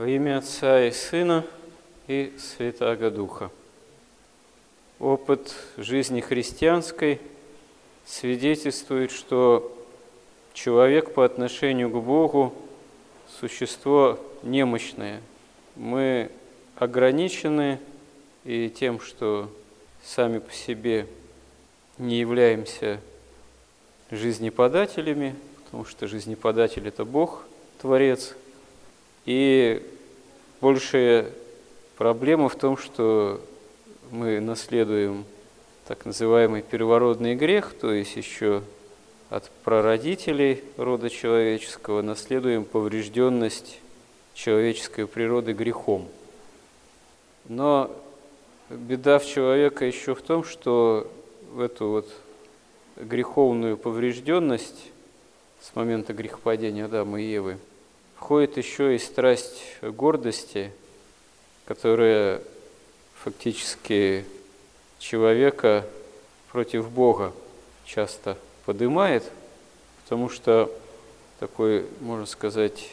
Во имя Отца и Сына и Святаго Духа. Опыт жизни христианской свидетельствует, что человек по отношению к Богу – существо немощное. Мы ограничены и тем, что сами по себе не являемся жизнеподателями, потому что жизнеподатель – это Бог, Творец. И большая проблема в том, что мы наследуем так называемый первородный грех, то есть еще от прародителей рода человеческого наследуем поврежденность человеческой природы грехом. Но беда в человека еще в том, что в эту вот греховную поврежденность с момента грехопадения Адама и Евы входит еще и страсть гордости, которая фактически человека против Бога часто поднимает, потому что такой, можно сказать,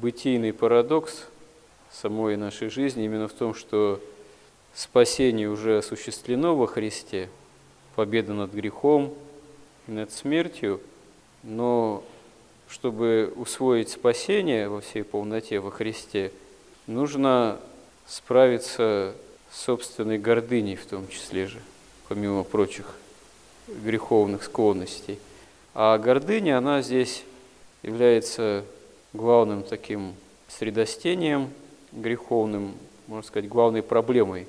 бытийный парадокс самой нашей жизни именно в том, что спасение уже осуществлено во Христе, победа над грехом и над смертью, но чтобы усвоить спасение во всей полноте во Христе, нужно справиться с собственной гордыней в том числе же, помимо прочих греховных склонностей. А гордыня, она здесь является главным таким средостением греховным, можно сказать, главной проблемой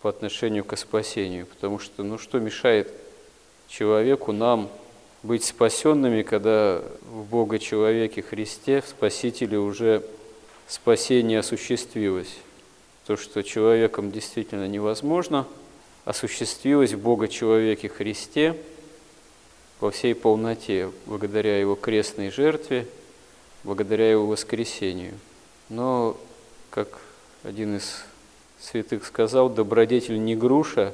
по отношению к спасению. Потому что, ну что мешает человеку, нам быть спасенными, когда в Бога человеке Христе, в Спасителе уже спасение осуществилось. То, что человеком действительно невозможно, осуществилось в Бога человеке Христе во всей полноте, благодаря Его крестной жертве, благодаря Его воскресению. Но, как один из святых сказал, добродетель не груша,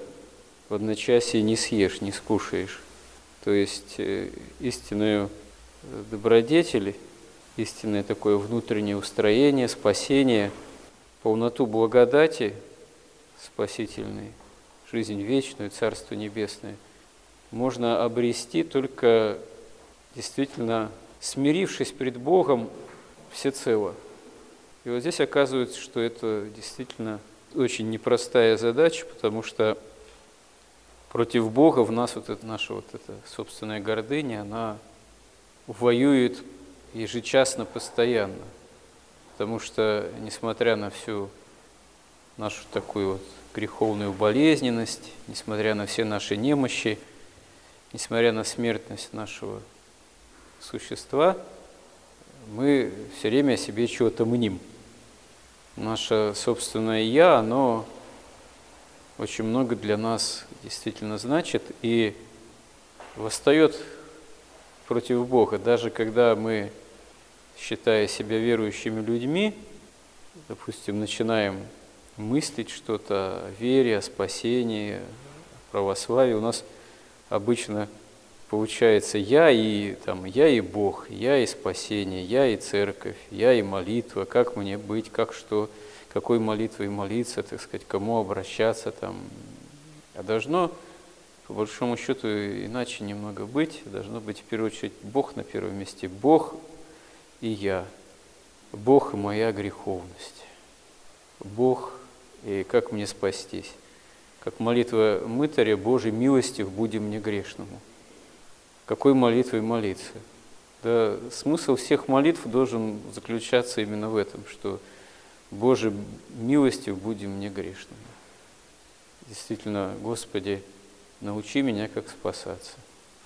в одночасье не съешь, не скушаешь. То есть э, истинную добродетель, истинное такое внутреннее устроение, спасение, полноту благодати спасительной, жизнь вечную, Царство Небесное, можно обрести только действительно смирившись пред Богом всецело. И вот здесь оказывается, что это действительно очень непростая задача, потому что против Бога в нас вот эта наша вот эта собственная гордыня, она воюет ежечасно, постоянно. Потому что, несмотря на всю нашу такую вот греховную болезненность, несмотря на все наши немощи, несмотря на смертность нашего существа, мы все время о себе чего-то мним. Наше собственное «я», оно очень много для нас действительно значит и восстает против Бога, даже когда мы, считая себя верующими людьми, допустим, начинаем мыслить что-то о вере, о спасении, о православии, у нас обычно получается я и, там, я и Бог, я и спасение, я и церковь, я и молитва, как мне быть, как что – какой молитвой молиться, так сказать, кому обращаться там. А должно, по большому счету, иначе немного быть. Должно быть, в первую очередь, Бог на первом месте. Бог и я. Бог и моя греховность. Бог и как мне спастись. Как молитва мытаря, Божьей милостив будем мне грешному. Какой молитвой молиться? Да смысл всех молитв должен заключаться именно в этом, что Боже, милостью будем мне грешными. Действительно, Господи, научи меня, как спасаться.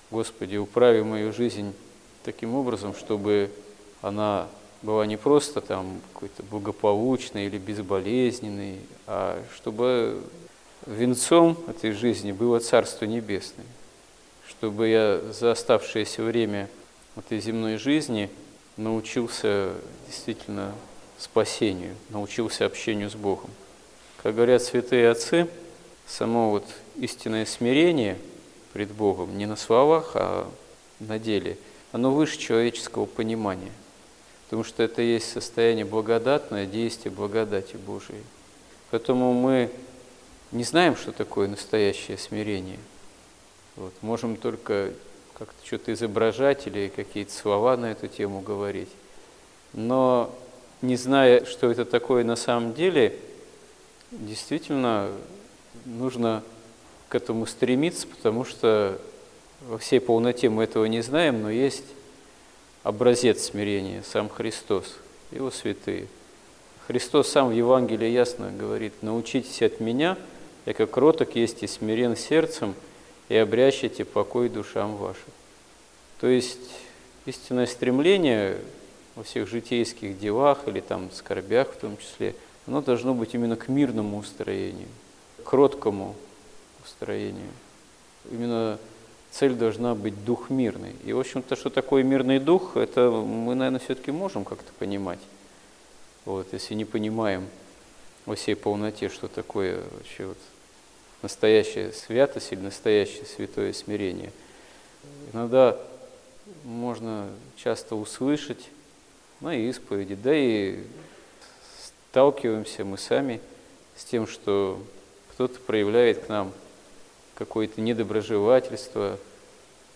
Господи, управи мою жизнь таким образом, чтобы она была не просто там какой-то благополучной или безболезненной, а чтобы венцом этой жизни было Царство Небесное, чтобы я за оставшееся время этой земной жизни научился действительно спасению, научился общению с Богом. Как говорят святые отцы, само вот истинное смирение пред Богом не на словах, а на деле, оно выше человеческого понимания. потому что это есть состояние благодатное, действие благодати Божией. Поэтому мы не знаем, что такое настоящее смирение. Вот. Можем только как-то что-то изображать или какие-то слова на эту тему говорить. Но не зная, что это такое на самом деле, действительно нужно к этому стремиться, потому что во всей полноте мы этого не знаем, но есть образец смирения, сам Христос, Его святые. Христос сам в Евангелии ясно говорит, научитесь от меня, я как кроток есть и смирен сердцем, и обрящите покой душам вашим. То есть истинное стремление во всех житейских делах или там скорбях в том числе, оно должно быть именно к мирному устроению, к кроткому устроению. Именно цель должна быть дух мирный. И, в общем-то, что такое мирный дух, это мы, наверное, все-таки можем как-то понимать. Вот, если не понимаем во всей полноте, что такое вообще вот настоящая святость или настоящее святое смирение. Иногда можно часто услышать на исповеди, да и сталкиваемся мы сами с тем, что кто-то проявляет к нам какое-то недоброжелательство,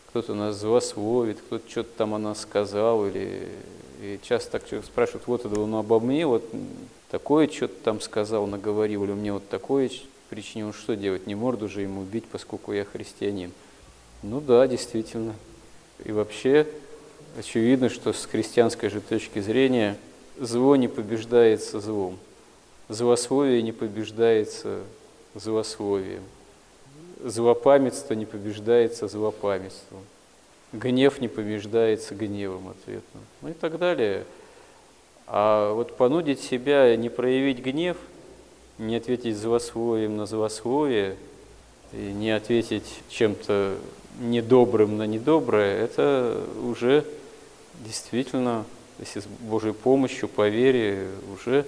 кто-то нас злословит, кто-то что-то там о нас сказал, или и часто так спрашивают, вот это он обо мне, вот такое что-то там сказал, наговорил, или мне вот такое причинил, что делать, не морду же ему бить, поскольку я христианин. Ну да, действительно. И вообще очевидно, что с христианской же точки зрения зло не побеждается злом, злословие не побеждается злословием. Злопамятство не побеждается злопамятством, гнев не побеждается гневом ответным, ну и так далее. А вот понудить себя не проявить гнев, не ответить злословием на злословие, и не ответить чем-то недобрым на недоброе, это уже действительно, если с Божьей помощью, по вере, уже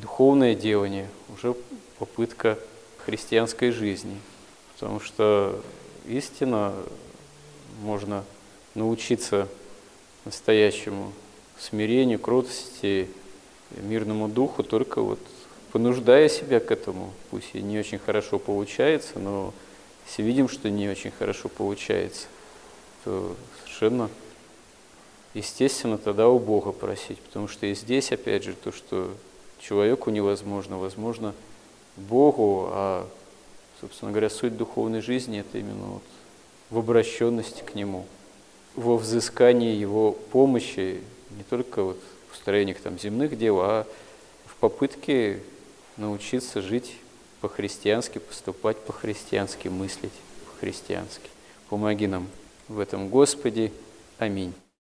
духовное делание, уже попытка христианской жизни – потому что истинно можно научиться настоящему смирению, кротости, мирному духу, только вот понуждая себя к этому. Пусть и не очень хорошо получается, но если видим, что не очень хорошо получается, то совершенно естественно тогда у Бога просить, потому что и здесь, опять же, то, что человеку невозможно, возможно Богу, а Собственно говоря, суть духовной жизни – это именно вот в обращенности к Нему, во взыскании Его помощи, не только вот в устроениях там земных дел, а в попытке научиться жить по-христиански, поступать по-христиански, мыслить по-христиански. Помоги нам в этом, Господи. Аминь.